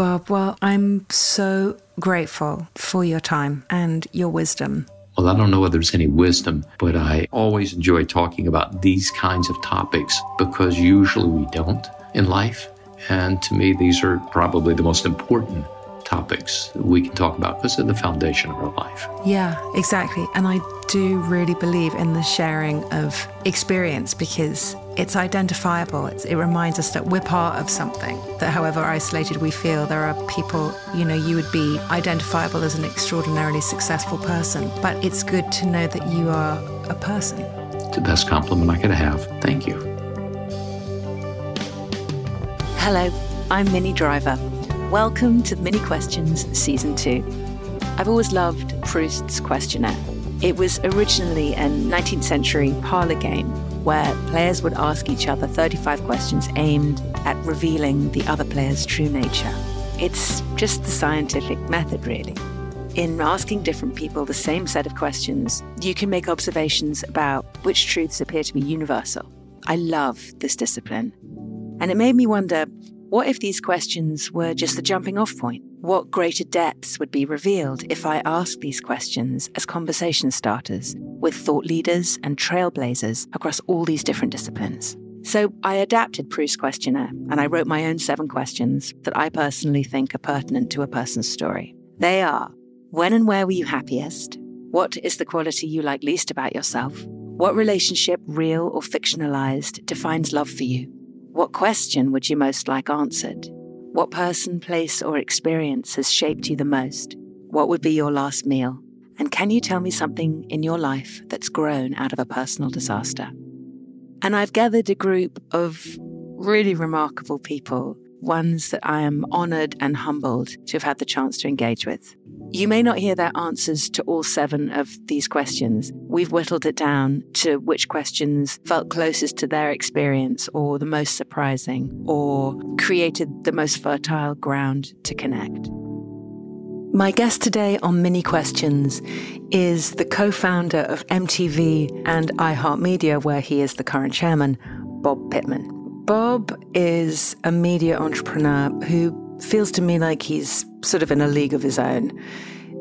Bob, well, I'm so grateful for your time and your wisdom. Well, I don't know whether there's any wisdom, but I always enjoy talking about these kinds of topics because usually we don't in life. And to me, these are probably the most important topics we can talk about because they're the foundation of our life. Yeah, exactly. And I do really believe in the sharing of experience because it's identifiable. It's, it reminds us that we're part of something, that however isolated we feel, there are people, you know, you would be identifiable as an extraordinarily successful person. But it's good to know that you are a person. It's the best compliment I could have. Thank you. Hello, I'm Minnie Driver. Welcome to Minnie Questions Season 2. I've always loved Proust's questionnaire. It was originally a 19th century parlor game where players would ask each other 35 questions aimed at revealing the other player's true nature. It's just the scientific method, really. In asking different people the same set of questions, you can make observations about which truths appear to be universal. I love this discipline. And it made me wonder what if these questions were just the jumping off point? What greater depths would be revealed if I asked these questions as conversation starters with thought leaders and trailblazers across all these different disciplines? So I adapted Proust's questionnaire and I wrote my own seven questions that I personally think are pertinent to a person's story. They are When and where were you happiest? What is the quality you like least about yourself? What relationship, real or fictionalized, defines love for you? What question would you most like answered? What person, place, or experience has shaped you the most? What would be your last meal? And can you tell me something in your life that's grown out of a personal disaster? And I've gathered a group of really remarkable people, ones that I am honored and humbled to have had the chance to engage with. You may not hear their answers to all seven of these questions. We've whittled it down to which questions felt closest to their experience or the most surprising or created the most fertile ground to connect. My guest today on Minnie Questions is the co founder of MTV and iHeartMedia, where he is the current chairman, Bob Pittman. Bob is a media entrepreneur who feels to me like he's sort of in a league of his own.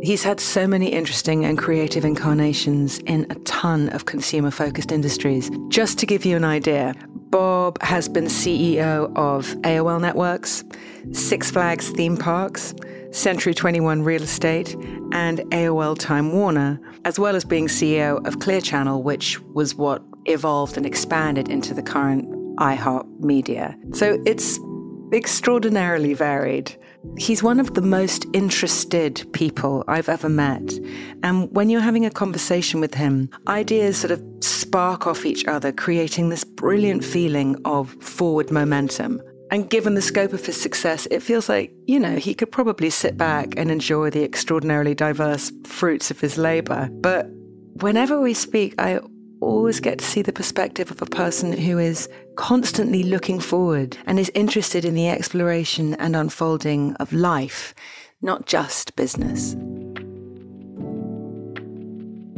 He's had so many interesting and creative incarnations in a ton of consumer focused industries. Just to give you an idea, Bob has been CEO of AOL Networks, Six Flags Theme Parks, Century 21 Real Estate, and AOL Time Warner, as well as being CEO of Clear Channel, which was what evolved and expanded into the current iHeart Media. So it's extraordinarily varied. He's one of the most interested people I've ever met. And when you're having a conversation with him, ideas sort of spark off each other, creating this brilliant feeling of forward momentum. And given the scope of his success, it feels like, you know, he could probably sit back and enjoy the extraordinarily diverse fruits of his labor. But whenever we speak, I always get to see the perspective of a person who is constantly looking forward and is interested in the exploration and unfolding of life, not just business.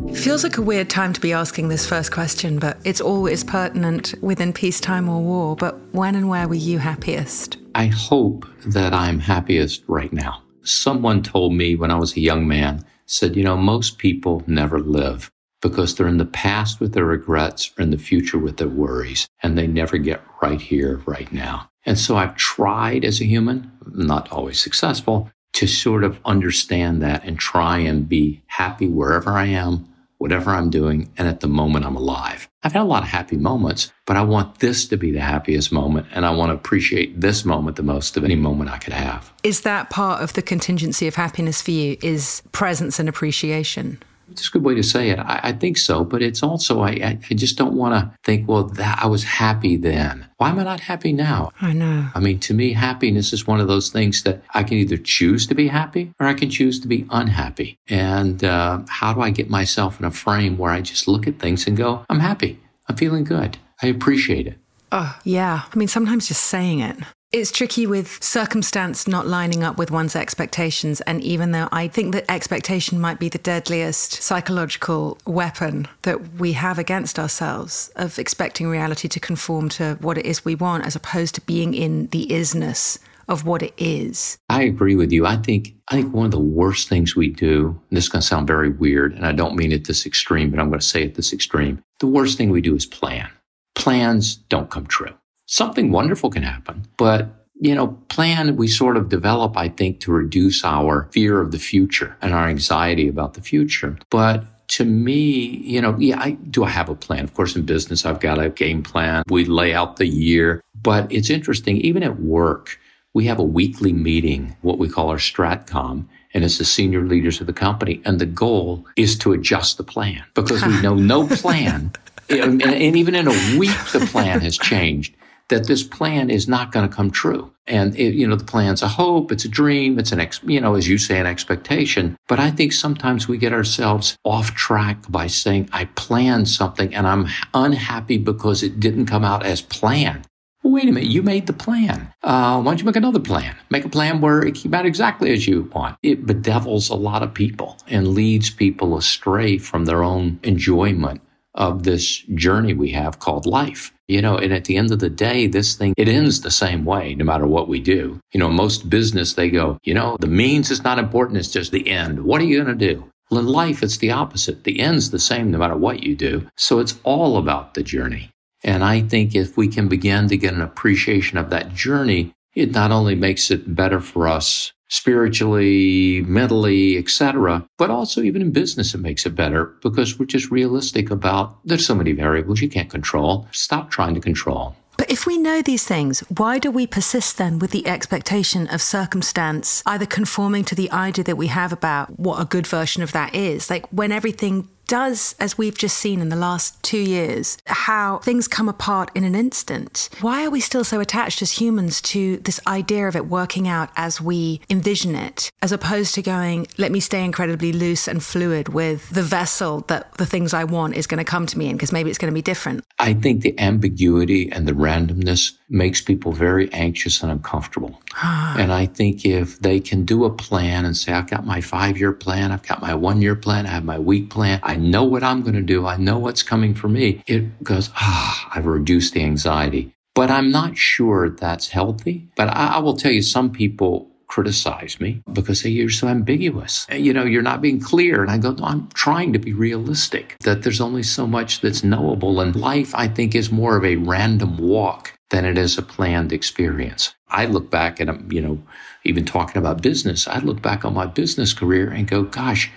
It feels like a weird time to be asking this first question, but it's always pertinent within peacetime or war. But when and where were you happiest? I hope that I'm happiest right now. Someone told me when I was a young man, said, you know, most people never live because they're in the past with their regrets or in the future with their worries, and they never get right here, right now. And so I've tried as a human, not always successful, to sort of understand that and try and be happy wherever I am, whatever I'm doing, and at the moment I'm alive. I've had a lot of happy moments, but I want this to be the happiest moment, and I want to appreciate this moment the most of any moment I could have. Is that part of the contingency of happiness for you? Is presence and appreciation? It's a good way to say it. I, I think so, but it's also I, I just don't want to think, well, that I was happy then. Why am I not happy now? I know. I mean, to me, happiness is one of those things that I can either choose to be happy or I can choose to be unhappy. And uh, how do I get myself in a frame where I just look at things and go, I'm happy. I'm feeling good. I appreciate it. Oh, yeah. I mean, sometimes just saying it. It's tricky with circumstance not lining up with one's expectations. And even though I think that expectation might be the deadliest psychological weapon that we have against ourselves of expecting reality to conform to what it is we want, as opposed to being in the isness of what it is. I agree with you. I think I think one of the worst things we do, and this is going to sound very weird, and I don't mean it this extreme, but I'm going to say it this extreme. The worst thing we do is plan. Plans don't come true something wonderful can happen. But, you know, plan we sort of develop, I think, to reduce our fear of the future and our anxiety about the future. But to me, you know, yeah, I, do I have a plan? Of course, in business, I've got a game plan. We lay out the year. But it's interesting, even at work, we have a weekly meeting, what we call our Stratcom, and it's the senior leaders of the company. And the goal is to adjust the plan because we know no plan. and, and even in a week, the plan has changed that this plan is not going to come true. And, it, you know, the plan's a hope, it's a dream, it's an, ex, you know, as you say, an expectation. But I think sometimes we get ourselves off track by saying, I planned something and I'm unhappy because it didn't come out as planned. Wait a minute, you made the plan. Uh, why don't you make another plan? Make a plan where it came out exactly as you want. It bedevils a lot of people and leads people astray from their own enjoyment of this journey we have called life. You know, and at the end of the day, this thing, it ends the same way, no matter what we do. You know, most business, they go, you know, the means is not important. It's just the end. What are you going to do? Well, in life, it's the opposite. The end's the same no matter what you do. So it's all about the journey. And I think if we can begin to get an appreciation of that journey, it not only makes it better for us spiritually, mentally, etc. But also even in business, it makes it better because we're just realistic about there's so many variables you can't control. Stop trying to control. But if we know these things, why do we persist then with the expectation of circumstance either conforming to the idea that we have about what a good version of that is? Like when everything does, as we've just seen in the last two years, how things come apart in an instant. Why are we still so attached as humans to this idea of it working out as we envision it, as opposed to going, let me stay incredibly loose and fluid with the vessel that the things I want is going to come to me in, because maybe it's going to be different? I think the ambiguity and the randomness makes people very anxious and uncomfortable. and I think if they can do a plan and say, I've got my five year plan, I've got my one year plan, I have my week plan, I know what I'm going to do. I know what's coming for me. It goes, ah, I've reduced the anxiety. But I'm not sure that's healthy. But I, I will tell you, some people criticize me because they you're so ambiguous. You know, you're not being clear. And I go, no, I'm trying to be realistic that there's only so much that's knowable. And life, I think, is more of a random walk than it is a planned experience. I look back at, um, you know, even talking about business, I look back on my business career and go, gosh,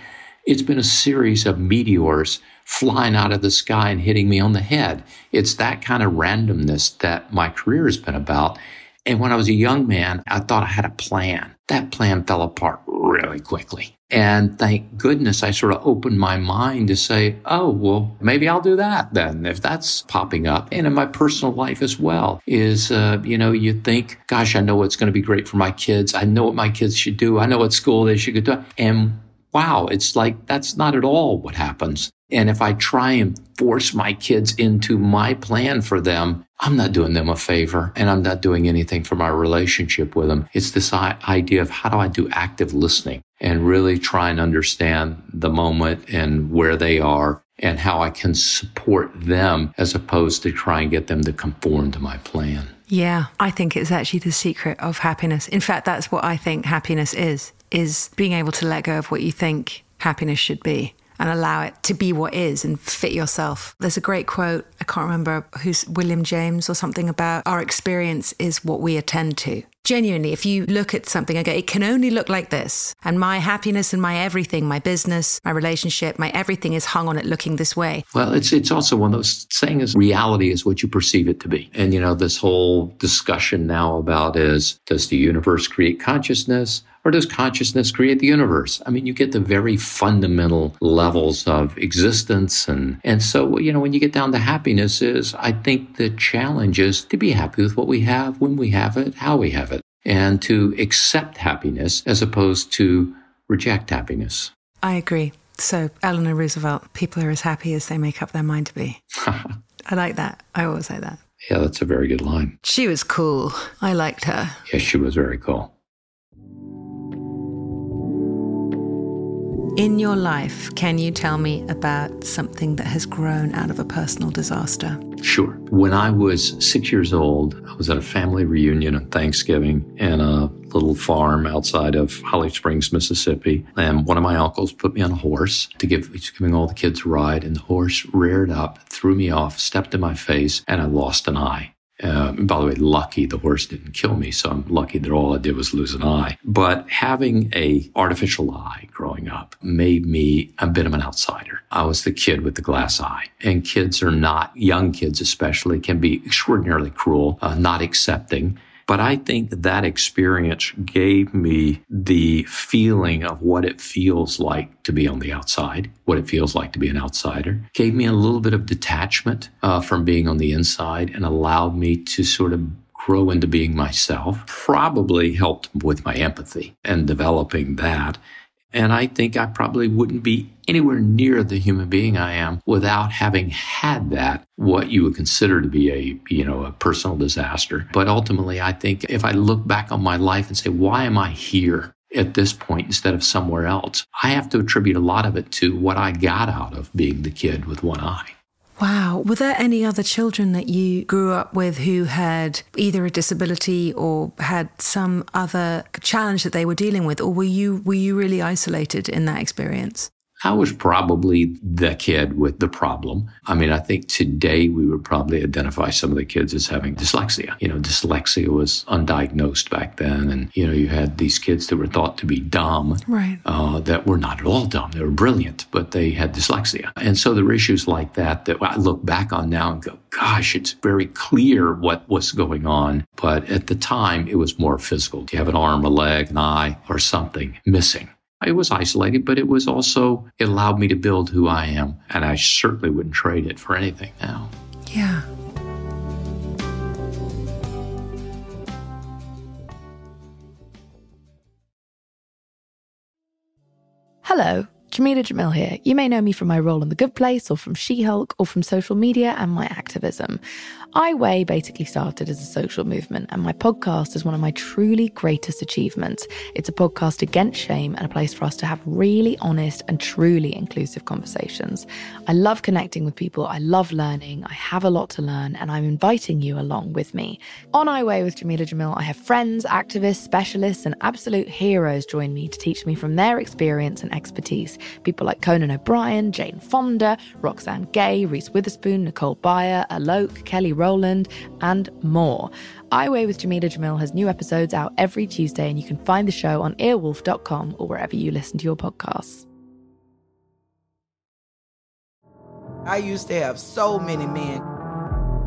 it's been a series of meteors flying out of the sky and hitting me on the head. It's that kind of randomness that my career has been about. And when I was a young man, I thought I had a plan. That plan fell apart really quickly. And thank goodness I sort of opened my mind to say, oh, well, maybe I'll do that then if that's popping up. And in my personal life as well is, uh, you know, you think, gosh, I know what's going to be great for my kids. I know what my kids should do. I know what school they should go to. And wow, it's like that's not at all what happens. And if I try and force my kids into my plan for them, I'm not doing them a favor and I'm not doing anything for my relationship with them. It's this idea of how do I do active listening and really try and understand the moment and where they are and how I can support them as opposed to try and get them to conform to my plan. Yeah, I think it's actually the secret of happiness. In fact, that's what I think happiness is, is being able to let go of what you think happiness should be and allow it to be what is and fit yourself. There's a great quote, I can't remember who's William James or something about our experience is what we attend to. Genuinely, if you look at something and go, it can only look like this, and my happiness and my everything, my business, my relationship, my everything is hung on it looking this way. Well, it's it's also one of those saying is reality is what you perceive it to be. And you know, this whole discussion now about is does the universe create consciousness? Or does consciousness create the universe? I mean, you get the very fundamental levels of existence. And, and so, you know, when you get down to happiness is, I think the challenge is to be happy with what we have, when we have it, how we have it, and to accept happiness as opposed to reject happiness. I agree. So, Eleanor Roosevelt, people are as happy as they make up their mind to be. I like that. I always like that. Yeah, that's a very good line. She was cool. I liked her. Yes, she was very cool. In your life, can you tell me about something that has grown out of a personal disaster? Sure. When I was six years old, I was at a family reunion on Thanksgiving in a little farm outside of Holly Springs, Mississippi. And one of my uncles put me on a horse to give, giving all the kids a ride. And the horse reared up, threw me off, stepped in my face, and I lost an eye. Uh, by the way, lucky the horse didn't kill me, so I'm lucky that all I did was lose an eye. But having a artificial eye growing up made me a bit of an outsider. I was the kid with the glass eye, and kids are not young kids, especially, can be extraordinarily cruel, uh, not accepting. But I think that experience gave me the feeling of what it feels like to be on the outside, what it feels like to be an outsider, gave me a little bit of detachment uh, from being on the inside and allowed me to sort of grow into being myself, probably helped with my empathy and developing that. And I think I probably wouldn't be anywhere near the human being I am without having had that, what you would consider to be a, you know, a personal disaster. But ultimately, I think if I look back on my life and say, why am I here? At this point instead of somewhere else, I have to attribute a lot of it to what I got out of being the kid with one eye. Wow. Were there any other children that you grew up with who had either a disability or had some other challenge that they were dealing with or were you were you really isolated in that experience? I was probably the kid with the problem. I mean, I think today we would probably identify some of the kids as having dyslexia. You know, dyslexia was undiagnosed back then. And, you know, you had these kids that were thought to be dumb. Right. Uh, that were not at all dumb. They were brilliant, but they had dyslexia. And so there were issues like that that I look back on now and go, gosh, it's very clear what was going on. But at the time, it was more physical. Do you have an arm, a leg, an eye, or something missing? It was isolated, but it was also, it allowed me to build who I am. And I certainly wouldn't trade it for anything now. Yeah. Hello, Jameela Jamil here. You may know me from my role in The Good Place or from She Hulk or from social media and my activism. I Weigh basically started as a social movement, and my podcast is one of my truly greatest achievements. It's a podcast against shame and a place for us to have really honest and truly inclusive conversations. I love connecting with people, I love learning, I have a lot to learn, and I'm inviting you along with me. On I Way with Jameela Jamil, I have friends, activists, specialists, and absolute heroes join me to teach me from their experience and expertise. People like Conan O'Brien, Jane Fonda, Roxane Gay, Reese Witherspoon, Nicole Byer, Alok, Kelly Rowland, and more. I Weigh with Jameela Jamil has new episodes out every Tuesday, and you can find the show on earwolf.com or wherever you listen to your podcasts. I used to have so many men.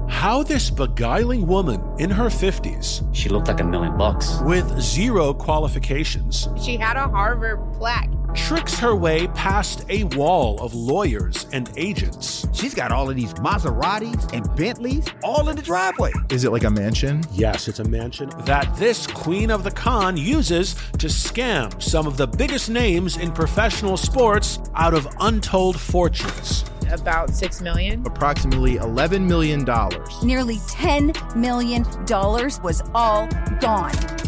How this beguiling woman in her 50s, she looked like a million bucks, with zero qualifications, she had a Harvard plaque, tricks her way past a wall of lawyers and agents. She's got all of these Maseratis and Bentleys all in the driveway. Is it like a mansion? Yes, it's a mansion that this queen of the con uses to scam some of the biggest names in professional sports out of untold fortunes about six million. Approximately $11 million. Nearly $10 million was all gone.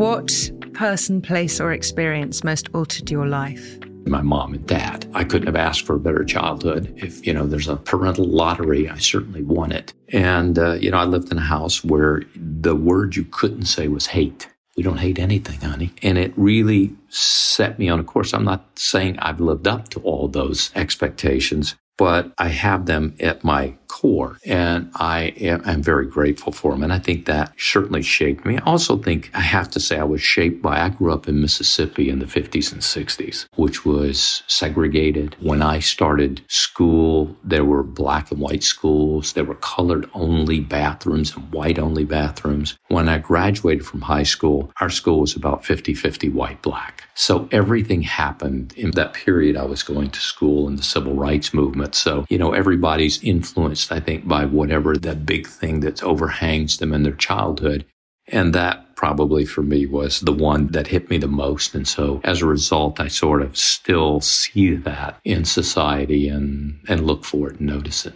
What person, place, or experience most altered your life? My mom and dad. I couldn't have asked for a better childhood. If, you know, there's a parental lottery, I certainly won it. And, uh, you know, I lived in a house where the word you couldn't say was hate. We don't hate anything, honey. And it really set me on a course. I'm not saying I've lived up to all those expectations, but I have them at my core and I am very grateful for them. And I think that certainly shaped me. I also think I have to say I was shaped by, I grew up in Mississippi in the 50s and 60s, which was segregated. When I started school, there were black and white schools. There were colored only bathrooms and white only bathrooms. When I graduated from high school, our school was about 50 50 white black. So everything happened in that period I was going to school in the civil rights movement. So, you know, everybody's influenced, I think, by whatever that big thing that overhangs them in their childhood. And that probably for me was the one that hit me the most. And so as a result, I sort of still see that in society and, and look for it and notice it.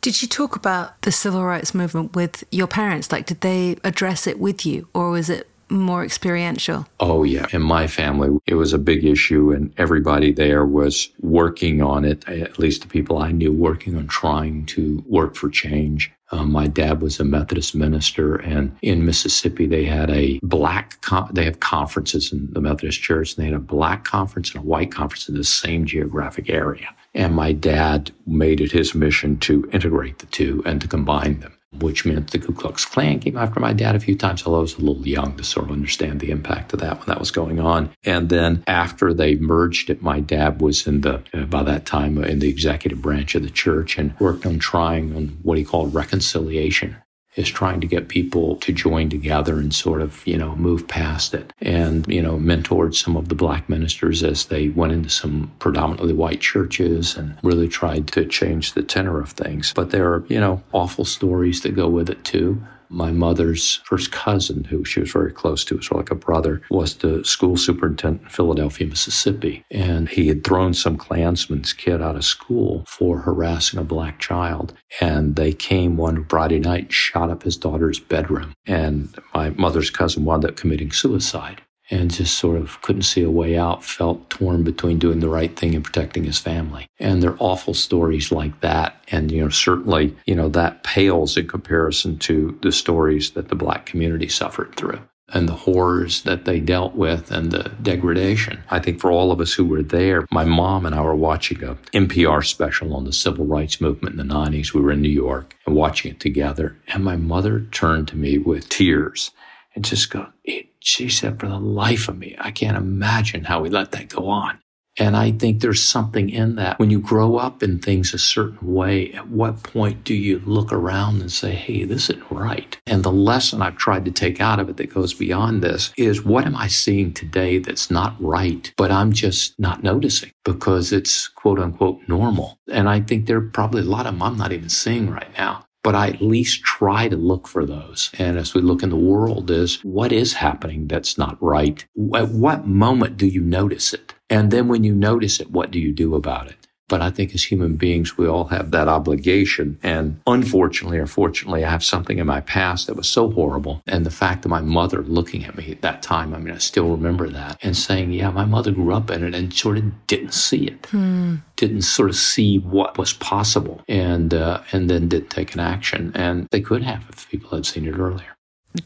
Did you talk about the civil rights movement with your parents? Like, did they address it with you, or was it more experiential? Oh, yeah. In my family, it was a big issue, and everybody there was working on it, at least the people I knew, working on trying to work for change. Um, my dad was a Methodist minister, and in Mississippi, they had a black, con- they have conferences in the Methodist Church, and they had a black conference and a white conference in the same geographic area. And my dad made it his mission to integrate the two and to combine them. Which meant the Ku Klux Klan came after my dad a few times, although I was a little young to sort of understand the impact of that when that was going on. And then after they merged it, my dad was in the, uh, by that time, uh, in the executive branch of the church and worked on trying on what he called reconciliation is trying to get people to join together and sort of, you know, move past it and, you know, mentored some of the black ministers as they went into some predominantly white churches and really tried to change the tenor of things. But there are, you know, awful stories that go with it too my mother's first cousin, who she was very close to, so like a brother, was the school superintendent in Philadelphia, Mississippi. And he had thrown some Klansman's kid out of school for harassing a black child. And they came one Friday night and shot up his daughter's bedroom. And my mother's cousin wound up committing suicide and just sort of couldn't see a way out, felt torn between doing the right thing and protecting his family. And there are awful stories like that. And, you know, certainly, you know, that pales in comparison to the stories that the black community suffered through and the horrors that they dealt with and the degradation. I think for all of us who were there, my mom and I were watching a NPR special on the civil rights movement in the 90s. We were in New York and watching it together. And my mother turned to me with tears and just go, it, she said, for the life of me, I can't imagine how we let that go on. And I think there's something in that. When you grow up in things a certain way, at what point do you look around and say, hey, this isn't right? And the lesson I've tried to take out of it that goes beyond this is what am I seeing today that's not right, but I'm just not noticing because it's quote unquote normal. And I think there are probably a lot of them I'm not even seeing right now but I at least try to look for those. And as we look in the world is what is happening that's not right? At what moment do you notice it? And then when you notice it, what do you do about it? But I think as human beings, we all have that obligation. And unfortunately or fortunately, I have something in my past that was so horrible. And the fact that my mother looking at me at that time, I mean, I still remember that and saying, yeah, my mother grew up in it and sort of didn't see it. Hmm. Didn't sort of see what was possible and, uh, and then didn't take an action. And they could have if people had seen it earlier.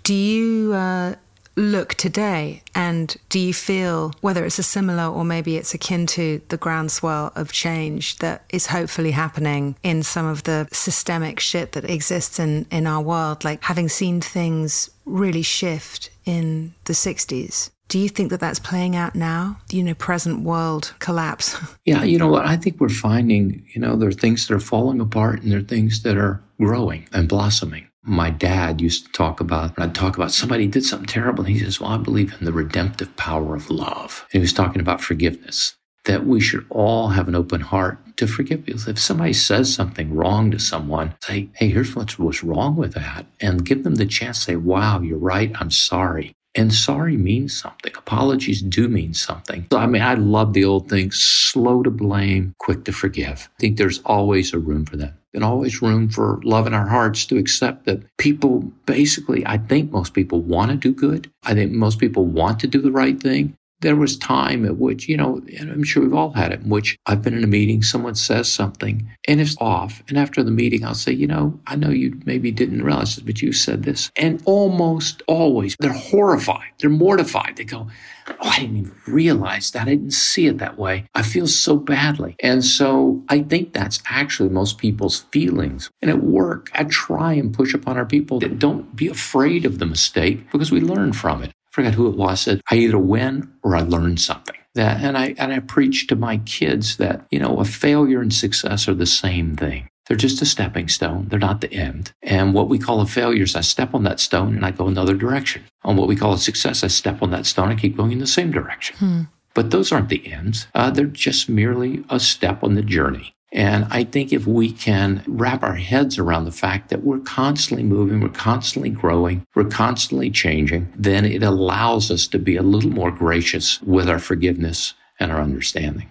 Do you, uh look today and do you feel whether it's a similar or maybe it's akin to the groundswell of change that is hopefully happening in some of the systemic shit that exists in, in our world, like having seen things really shift in the 60s? Do you think that that's playing out now? You know, present world collapse? Yeah, you know what? I think we're finding, you know, there are things that are falling apart and there are things that are growing and blossoming my dad used to talk about, and I'd talk about somebody did something terrible. And he says, Well, I believe in the redemptive power of love. And he was talking about forgiveness, that we should all have an open heart to forgive people. If somebody says something wrong to someone, say, Hey, here's what's, what's wrong with that. And give them the chance to say, Wow, you're right. I'm sorry. And sorry means something. Apologies do mean something. So, I mean, I love the old thing slow to blame, quick to forgive. I think there's always a room for that and always room for love in our hearts to accept that people basically, I think most people want to do good. I think most people want to do the right thing. There was time at which, you know, and I'm sure we've all had it, in which I've been in a meeting, someone says something and it's off. And after the meeting, I'll say, you know, I know you maybe didn't realize this, but you said this. And almost always they're horrified. They're mortified. They go, Oh, I didn't even realize that. I didn't see it that way. I feel so badly. And so I think that's actually most people's feelings. And at work, I try and push upon our people that don't be afraid of the mistake because we learn from it forget who it was, said, I either win or I learn something. That, and I, and I preach to my kids that, you know, a failure and success are the same thing. They're just a stepping stone. They're not the end. And what we call a failure is I step on that stone and I go another direction. On what we call a success, I step on that stone and I keep going in the same direction. Hmm. But those aren't the ends. Uh, they're just merely a step on the journey. And I think if we can wrap our heads around the fact that we're constantly moving, we're constantly growing, we're constantly changing, then it allows us to be a little more gracious with our forgiveness and our understanding.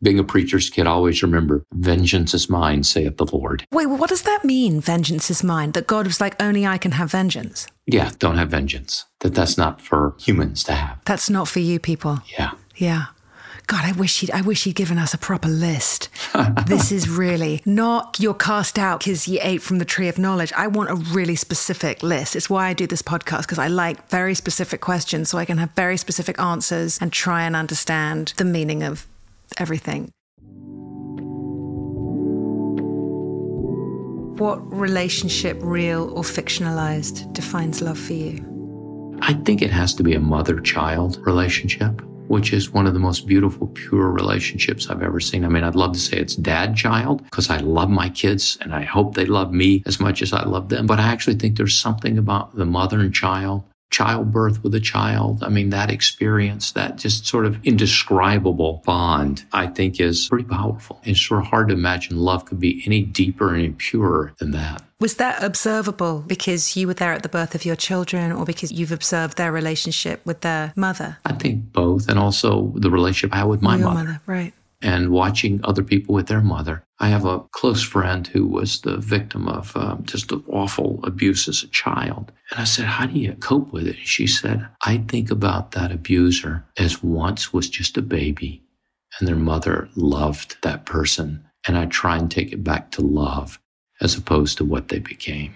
Being a preacher's kid, always remember, vengeance is mine, saith the Lord. Wait, what does that mean, vengeance is mine? That God was like, only I can have vengeance? Yeah, don't have vengeance. That that's not for humans to have. That's not for you people. Yeah. Yeah. God, I wish he'd I wish he'd given us a proper list. this is really not you're cast out because you ate from the tree of knowledge. I want a really specific list. It's why I do this podcast because I like very specific questions so I can have very specific answers and try and understand the meaning of everything. What relationship, real or fictionalized, defines love for you? I think it has to be a mother child relationship, which is one of the most beautiful, pure relationships I've ever seen. I mean, I'd love to say it's dad child because I love my kids and I hope they love me as much as I love them. But I actually think there's something about the mother and child childbirth with a child. I mean, that experience, that just sort of indescribable bond, I think is pretty powerful. It's sort of hard to imagine love could be any deeper and any purer than that. Was that observable because you were there at the birth of your children or because you've observed their relationship with their mother? I think both, and also the relationship I had with my mother. mother, right. and watching other people with their mother. I have a close friend who was the victim of um, just awful abuse as a child. And I said, How do you cope with it? She said, I think about that abuser as once was just a baby and their mother loved that person. And I try and take it back to love as opposed to what they became.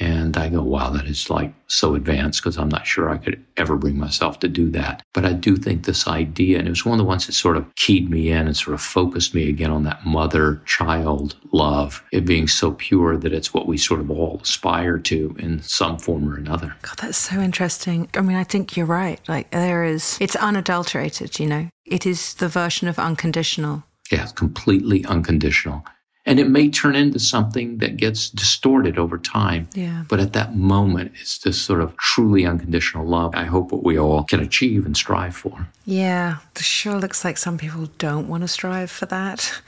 And I go, wow, that is like so advanced because I'm not sure I could ever bring myself to do that. But I do think this idea, and it was one of the ones that sort of keyed me in and sort of focused me again on that mother child love, it being so pure that it's what we sort of all aspire to in some form or another. God, that's so interesting. I mean, I think you're right. Like, there is, it's unadulterated, you know, it is the version of unconditional. Yeah, completely unconditional. And it may turn into something that gets distorted over time. Yeah. But at that moment, it's this sort of truly unconditional love. I hope what we all can achieve and strive for. Yeah, it sure looks like some people don't want to strive for that.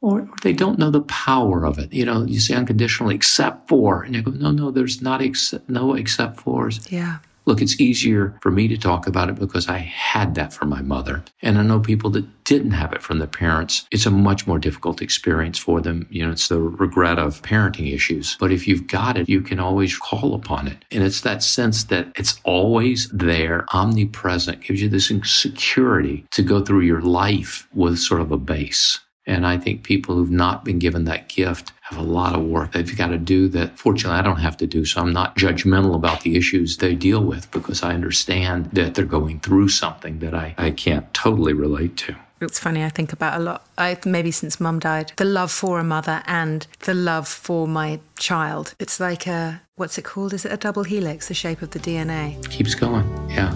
Or they don't know the power of it. You know, you say unconditionally, except for, and they go, no, no, there's not except, no except fors. Yeah. Look, it's easier for me to talk about it because I had that from my mother. And I know people that didn't have it from their parents. It's a much more difficult experience for them. You know, it's the regret of parenting issues. But if you've got it, you can always call upon it. And it's that sense that it's always there, omnipresent, gives you this security to go through your life with sort of a base. And I think people who've not been given that gift have a lot of work they've got to do that fortunately I don't have to do. So I'm not judgmental about the issues they deal with because I understand that they're going through something that I, I can't totally relate to. It's funny, I think about a lot. I maybe since mum died, the love for a mother and the love for my child. It's like a what's it called? Is it a double helix, the shape of the DNA? Keeps going. Yeah.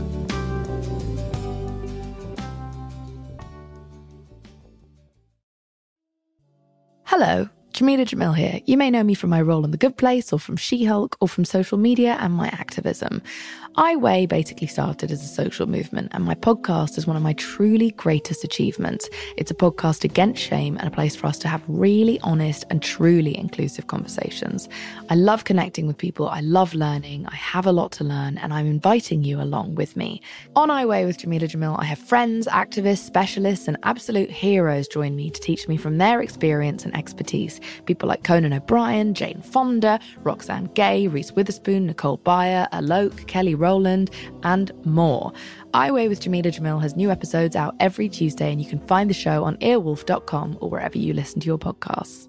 Hello, Jameela Jamil here. You may know me from my role in The Good Place or from She Hulk or from social media and my activism. I Weigh basically started as a social movement, and my podcast is one of my truly greatest achievements. It's a podcast against shame and a place for us to have really honest and truly inclusive conversations. I love connecting with people, I love learning, I have a lot to learn, and I'm inviting you along with me. On I Weigh with Jameela Jamil, I have friends, activists, specialists, and absolute heroes join me to teach me from their experience and expertise. People like Conan O'Brien, Jane Fonda, Roxane Gay, Reese Witherspoon, Nicole Byer, Alok, Kelly Rowland, and more. I Weigh with Jameela Jamil has new episodes out every Tuesday, and you can find the show on earwolf.com or wherever you listen to your podcasts.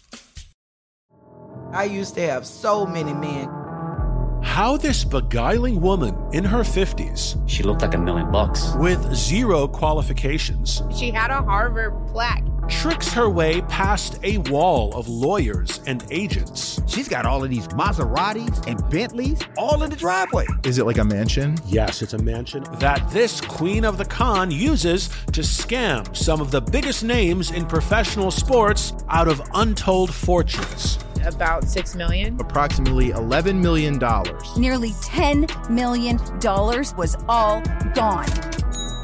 I used to have so many men. How this beguiling woman in her 50s, She looked like a million bucks. with zero qualifications, She had a Harvard plaque. Tricks her way past a wall of lawyers and agents. She's got all of these Maseratis and Bentleys all in the driveway. Is it like a mansion? Yes, it's a mansion that this queen of the con uses to scam some of the biggest names in professional sports out of untold fortunes. About six million. Approximately $11 million. Nearly $10 million was all gone.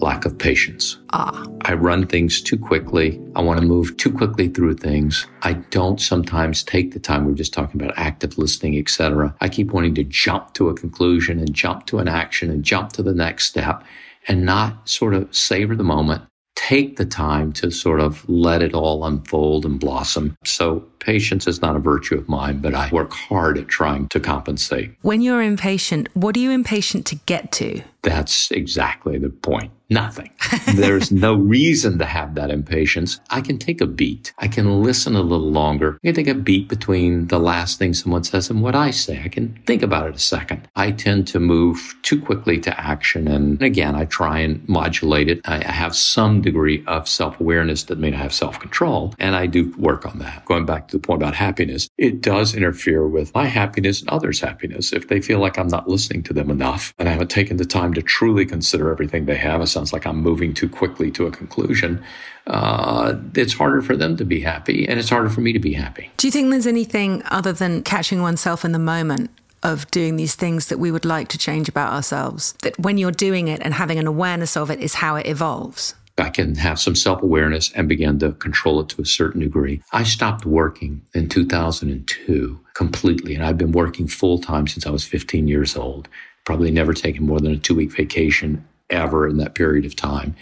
Lack of patience. Ah. I run things too quickly. I want to move too quickly through things. I don't sometimes take the time. We are just talking about active listening, etc. I keep wanting to jump to a conclusion and jump to an action and jump to the next step and not sort of savor the moment. Take the time to sort of let it all unfold and blossom. So patience is not a virtue of mine, but I work hard at trying to compensate. When you're impatient, what are you impatient to get to? That's exactly the point. Nothing. There's no reason to have that impatience. I can take a beat. I can listen a little longer. I can take a beat between the last thing someone says and what I say. I can think about it a second. I tend to move too quickly to action. And again, I try and modulate it. I have some degree of self awareness that may not have self control. And I do work on that. Going back to the point about happiness, it does interfere with my happiness and others' happiness. If they feel like I'm not listening to them enough and I haven't taken the time to truly consider everything they have, it sounds like I'm moving too quickly to a conclusion. Uh, it's harder for them to be happy and it's harder for me to be happy. Do you think there's anything other than catching oneself in the moment of doing these things that we would like to change about ourselves? That when you're doing it and having an awareness of it is how it evolves? I can have some self awareness and begin to control it to a certain degree. I stopped working in 2002 completely, and I've been working full time since I was 15 years old. Probably never taken more than a two week vacation ever in that period of time.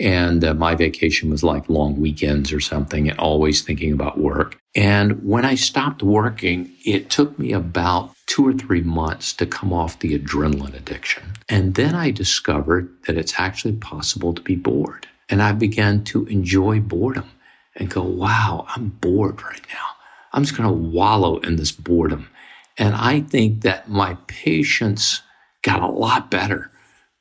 And uh, my vacation was like long weekends or something, and always thinking about work. And when I stopped working, it took me about two or three months to come off the adrenaline addiction. And then I discovered that it's actually possible to be bored. And I began to enjoy boredom and go, wow, I'm bored right now. I'm just going to wallow in this boredom. And I think that my patience got a lot better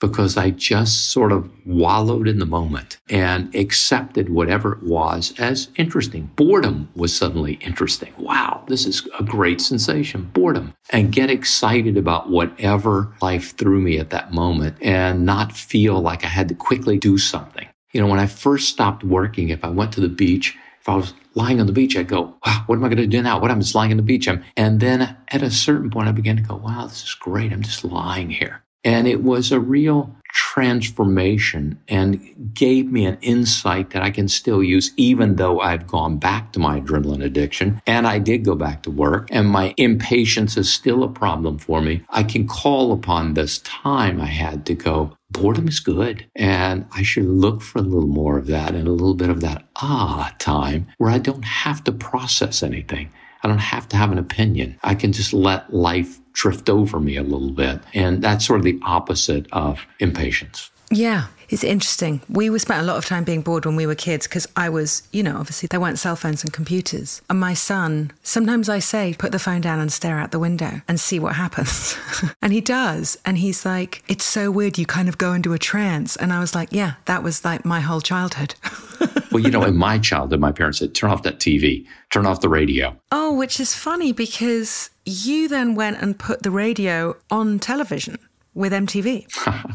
because I just sort of wallowed in the moment and accepted whatever it was as interesting. Boredom was suddenly interesting. Wow, this is a great sensation, boredom. And get excited about whatever life threw me at that moment and not feel like I had to quickly do something. You know, when I first stopped working, if I went to the beach, if I was lying on the beach, I'd go, wow, what am I going to do now? What I'm just lying on the beach. I'm, and then at a certain point, I began to go, wow, this is great. I'm just lying here. And it was a real transformation and gave me an insight that I can still use, even though I've gone back to my adrenaline addiction and I did go back to work and my impatience is still a problem for me. I can call upon this time I had to go, boredom is good. And I should look for a little more of that and a little bit of that ah time where I don't have to process anything. I don't have to have an opinion. I can just let life drift over me a little bit. And that's sort of the opposite of impatience. Yeah, it's interesting. We were spent a lot of time being bored when we were kids because I was, you know, obviously there weren't cell phones and computers. And my son, sometimes I say, put the phone down and stare out the window and see what happens. and he does. And he's like, it's so weird. You kind of go into a trance. And I was like, yeah, that was like my whole childhood. well, you know, in my childhood, my parents said, turn off that TV, turn off the radio. Oh, which is funny because you then went and put the radio on television with MTV.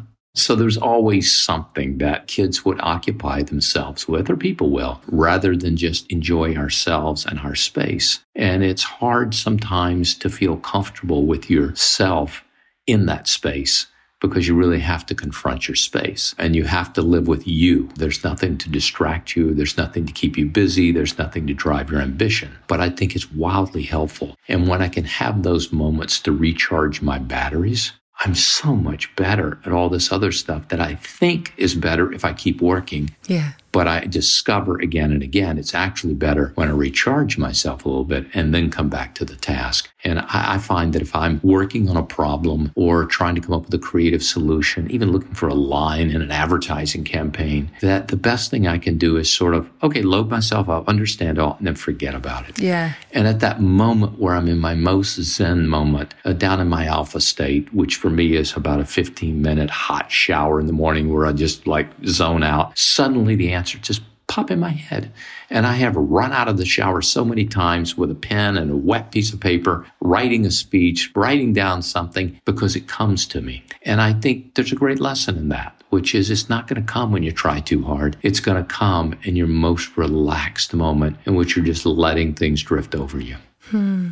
So there's always something that kids would occupy themselves with, or people will, rather than just enjoy ourselves and our space. And it's hard sometimes to feel comfortable with yourself in that space because you really have to confront your space and you have to live with you. There's nothing to distract you. There's nothing to keep you busy. There's nothing to drive your ambition. But I think it's wildly helpful. And when I can have those moments to recharge my batteries, I'm so much better at all this other stuff that I think is better if I keep working. Yeah. But I discover again and again it's actually better when I recharge myself a little bit and then come back to the task. And I, I, find that if I'm working on a problem or trying to come up with a creative solution, even looking for a line in an advertising campaign, that the best thing I can do is sort of, okay, load myself up, understand all, and then forget about it. Yeah. And at that moment where I'm in my most zen moment, uh, down in my alpha state, which for me is about a 15 minute hot shower in the morning where I just like zone out, suddenly the answer just pop in my head. And I have run out of the shower so many times with a pen and a wet piece of paper, writing a speech, writing down something because it comes to me. And I think there's a great lesson in that, which is it's not going to come when you try too hard. It's going to come in your most relaxed moment in which you're just letting things drift over you. Hmm.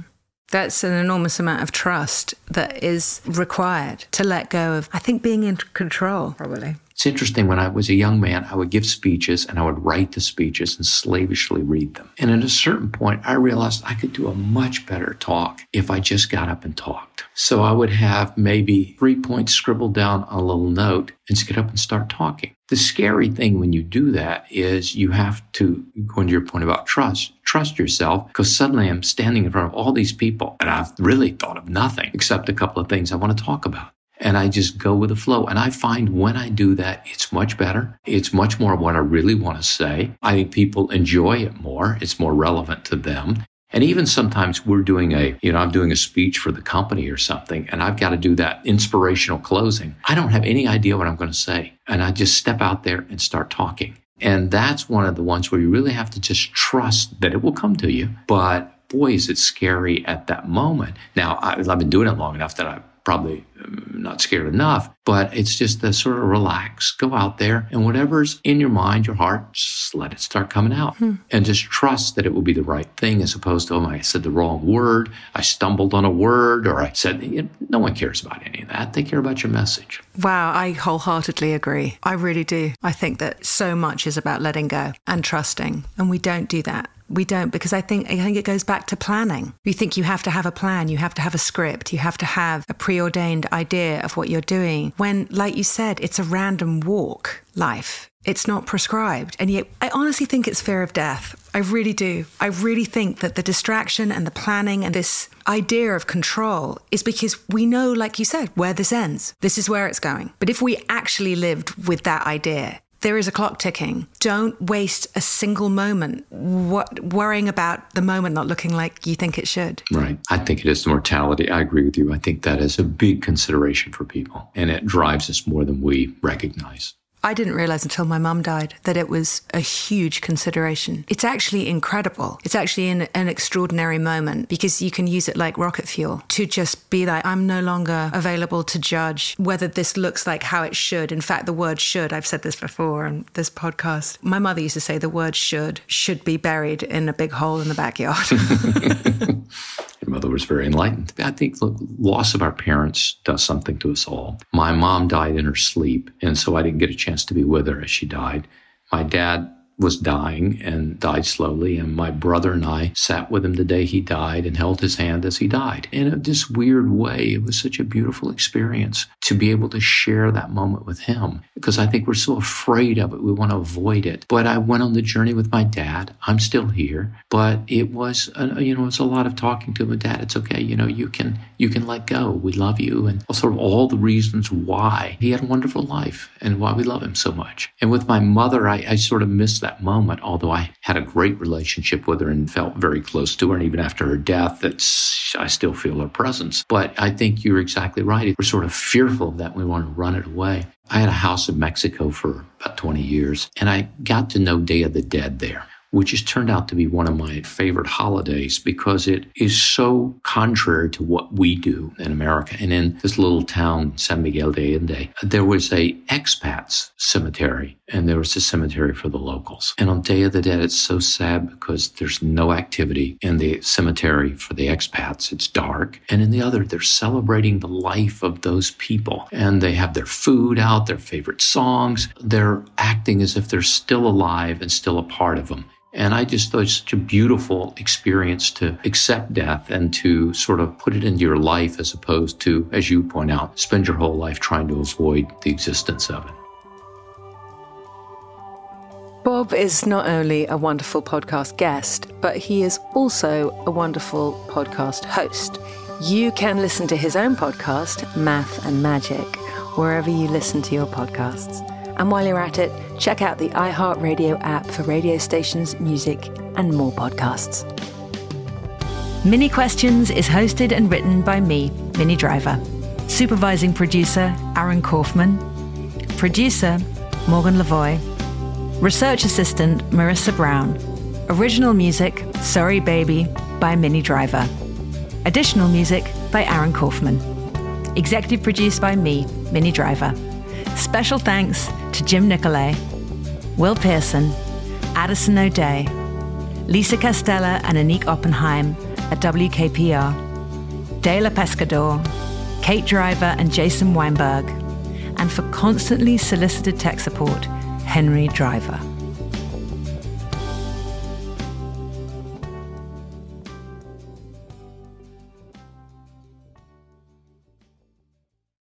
That's an enormous amount of trust that is required to let go of, I think, being in control, probably. It's interesting. When I was a young man, I would give speeches and I would write the speeches and slavishly read them. And at a certain point, I realized I could do a much better talk if I just got up and talked. So I would have maybe three points scribbled down on a little note and just get up and start talking. The scary thing when you do that is you have to go into your point about trust. Trust yourself because suddenly I'm standing in front of all these people and I've really thought of nothing except a couple of things I want to talk about and I just go with the flow. And I find when I do that, it's much better. It's much more what I really want to say. I think people enjoy it more. It's more relevant to them. And even sometimes we're doing a, you know, I'm doing a speech for the company or something, and I've got to do that inspirational closing. I don't have any idea what I'm going to say. And I just step out there and start talking. And that's one of the ones where you really have to just trust that it will come to you. But boy, is it scary at that moment. Now, I've been doing it long enough that I probably um, not scared enough, but it's just to sort of relax, go out there, and whatever's in your mind, your heart, just let it start coming out. Hmm. And just trust that it will be the right thing as opposed to, oh, my, I said the wrong word, I stumbled on a word, or I said, you know, no one cares about any of that. They care about your message. Wow, I wholeheartedly agree. I really do. I think that so much is about letting go and trusting, and we don't do that we don't because I think I think it goes back to planning. You think you have to have a plan, you have to have a script, you have to have a preordained idea of what you're doing. When like you said, it's a random walk life. It's not prescribed. And yet I honestly think it's fear of death. I really do. I really think that the distraction and the planning and this idea of control is because we know, like you said, where this ends. This is where it's going. But if we actually lived with that idea, there is a clock ticking. Don't waste a single moment what, worrying about the moment not looking like you think it should. Right. I think it is the mortality. I agree with you. I think that is a big consideration for people, and it drives us more than we recognize. I didn't realize until my mum died that it was a huge consideration. It's actually incredible. It's actually an, an, extraordinary moment because you can use it like rocket fuel to just be like, I'm no longer available to judge whether this looks like how it should. In fact, the word should, I've said this before on this podcast. My mother used to say the word should should be buried in a big hole in the backyard. Your mother was very enlightened. I think the loss of our parents does something to us all. My mom died in her sleep, and so I didn't get a chance to be with her as she died. My dad was dying and died slowly. And my brother and I sat with him the day he died and held his hand as he died. In this weird way, it was such a beautiful experience to be able to share that moment with him because I think we're so afraid of it. We want to avoid it. But I went on the journey with my dad. I'm still here, but it was, a, you know, it's a lot of talking to my dad. It's okay. You know, you can, you can let go. We love you. And sort of all the reasons why he had a wonderful life and why we love him so much. And with my mother, I, I sort of missed that moment, although I had a great relationship with her and felt very close to her. And even after her death, that's, I still feel her presence. But I think you're exactly right. We're sort of fearful of that. We want to run it away. I had a house in Mexico for about 20 years, and I got to know Day of the Dead there which has turned out to be one of my favorite holidays because it is so contrary to what we do in America. And in this little town, San Miguel de Allende, there was a expats cemetery and there was a cemetery for the locals. And on Day of the Dead, it's so sad because there's no activity in the cemetery for the expats. It's dark. And in the other, they're celebrating the life of those people. And they have their food out, their favorite songs. They're acting as if they're still alive and still a part of them. And I just thought it's such a beautiful experience to accept death and to sort of put it into your life as opposed to, as you point out, spend your whole life trying to avoid the existence of it. Bob is not only a wonderful podcast guest, but he is also a wonderful podcast host. You can listen to his own podcast, Math and Magic, wherever you listen to your podcasts. And while you're at it, check out the iHeartRadio app for radio stations, music, and more podcasts. Minnie Questions is hosted and written by me, Minnie Driver. Supervising producer, Aaron Kaufman. Producer, Morgan Lavoy. Research assistant, Marissa Brown. Original music, Sorry Baby, by Minnie Driver. Additional music by Aaron Kaufman. Executive produced by me, Minnie Driver. Special thanks to Jim Nicolay, Will Pearson, Addison O'Day, Lisa Castella and Anik Oppenheim at WKPR, Dela Pescador, Kate Driver and Jason Weinberg, and for constantly solicited tech support, Henry Driver.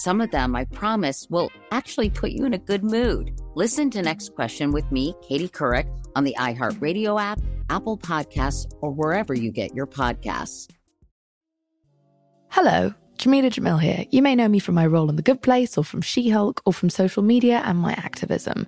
some of them, I promise, will actually put you in a good mood. Listen to Next Question with me, Katie Couric, on the iHeartRadio app, Apple Podcasts, or wherever you get your podcasts. Hello. Jameela Jamil here. You may know me from my role in The Good Place or from She Hulk or from social media and my activism.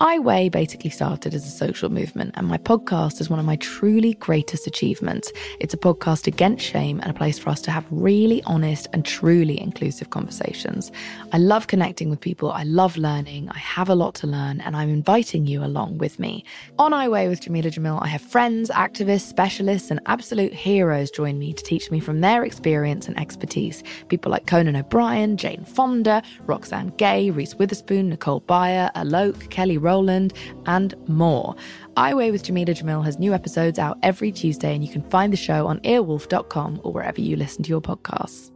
I Weigh basically started as a social movement, and my podcast is one of my truly greatest achievements. It's a podcast against shame and a place for us to have really honest and truly inclusive conversations. I love connecting with people, I love learning, I have a lot to learn, and I'm inviting you along with me. On I Weigh with Jameela Jamil, I have friends, activists, specialists, and absolute heroes join me to teach me from their experience and expertise People like Conan O'Brien, Jane Fonda, Roxane Gay, Reese Witherspoon, Nicole Byer, Alok, Kelly Rowland, and more. I Weigh with Jameela Jamil has new episodes out every Tuesday, and you can find the show on earwolf.com or wherever you listen to your podcasts.